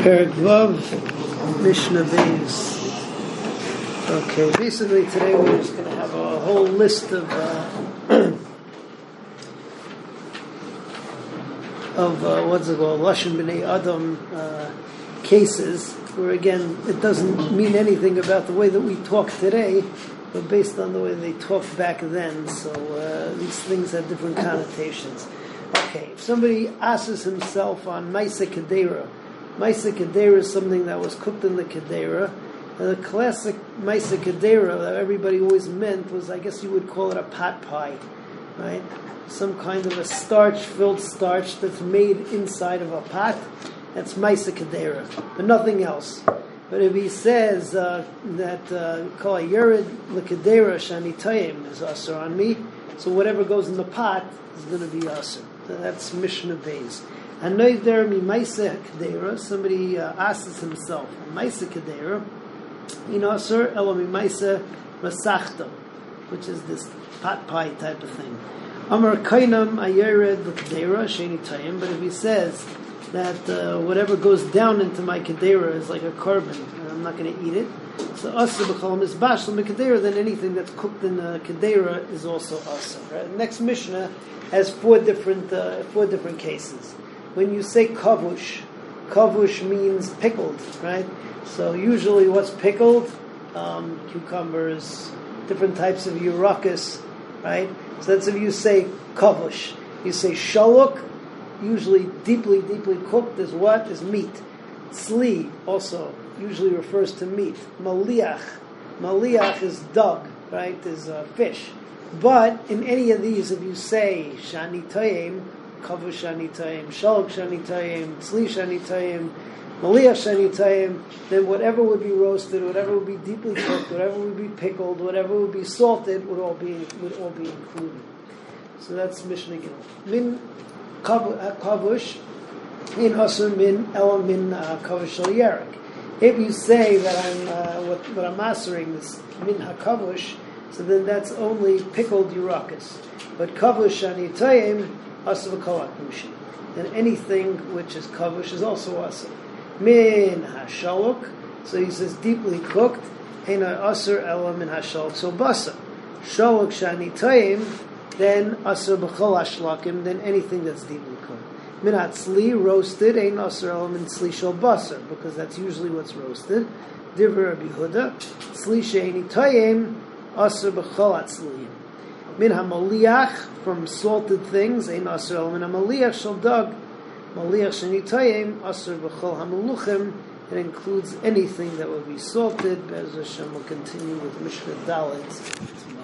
Perek Vav, Mishnah Beis. Okay, basically today we're just going to have a whole list of uh, of uh, what's it called, Lashon B'nai Adam uh, cases, where again it doesn't mean anything about the way that we talk today, but based on the way they talked back then, so uh, these things have different connotations. Okay, if somebody asks himself on Maisa Kedera, Maisa Kedera is something that was cooked in the Kedera. And the classic Maisa Kedera that everybody always meant was, I guess you would call it a pot pie, right? Some kind of a starch-filled starch that's made inside of a pot. That's Maisa Kedera, but nothing else. But if he says uh, that call uh, Yerid Lekadera Shani Tayim is usher on me, so whatever goes in the pot is going to be usher. That's Mishnah Beis. Anoider mi Maisa Kedera, somebody uh, asks himself, Maisa Kedera, in Asr, Elo mi Maisa Masachta, which is this pot pie type of thing. Amar Kainam Ayered Kedera, Sheni Tayim, but if he says that uh, whatever goes down into my Kedera is like a carbon, and I'm not going to eat it, so Asr B'cholam is Bashlam Kedera, then anything that's cooked in the Kedera is also Asr. Right? Next Mishnah has four different, uh, four different cases when you say kavush, kavush means pickled, right? So usually what's pickled? Um, cucumbers, different types of urachus, right? So that's if you say kavush. You say shaluk, usually deeply, deeply cooked is what? Is meat. Sli also usually refers to meat. Maliach, maliach is dog, right? Is uh, fish. But in any of these, if you say shani toyim, kavu shanitayim, shalok shanitayim, tzli shanitayim, maliyah shanitayim, then whatever would be roasted, whatever would be deeply cooked, whatever would be pickled, whatever would be salted, would all be would all be included. So that's Mishnah Gimel. Min uh, kavush, in asur min el min uh, kavush shal If you say that I'm uh, what, what I'm mastering this min hakavush, so then that's only pickled urakas. But kavush v'kol And anything which is kavush is also asa. Min hashaluk. So he says deeply cooked. Hena asur ela min hashaluk. So basa. Shaluk shani tayim. Then asur b'chol hashlakim. Then anything that's deeply cooked. Min atzli roasted. Ein asur ela min tzli shal basar. Because that's usually what's roasted. Divrei Rabbi Huda. Tzli she'eni tayim. Asur b'chol. Min hamaliach from salted things, ein asr min hamaliach shal dog. Maliach shenitayim asr b'chol hamaluchim. It includes anything that will be salted. Bez Hashem will continue with Mishnah Dalet.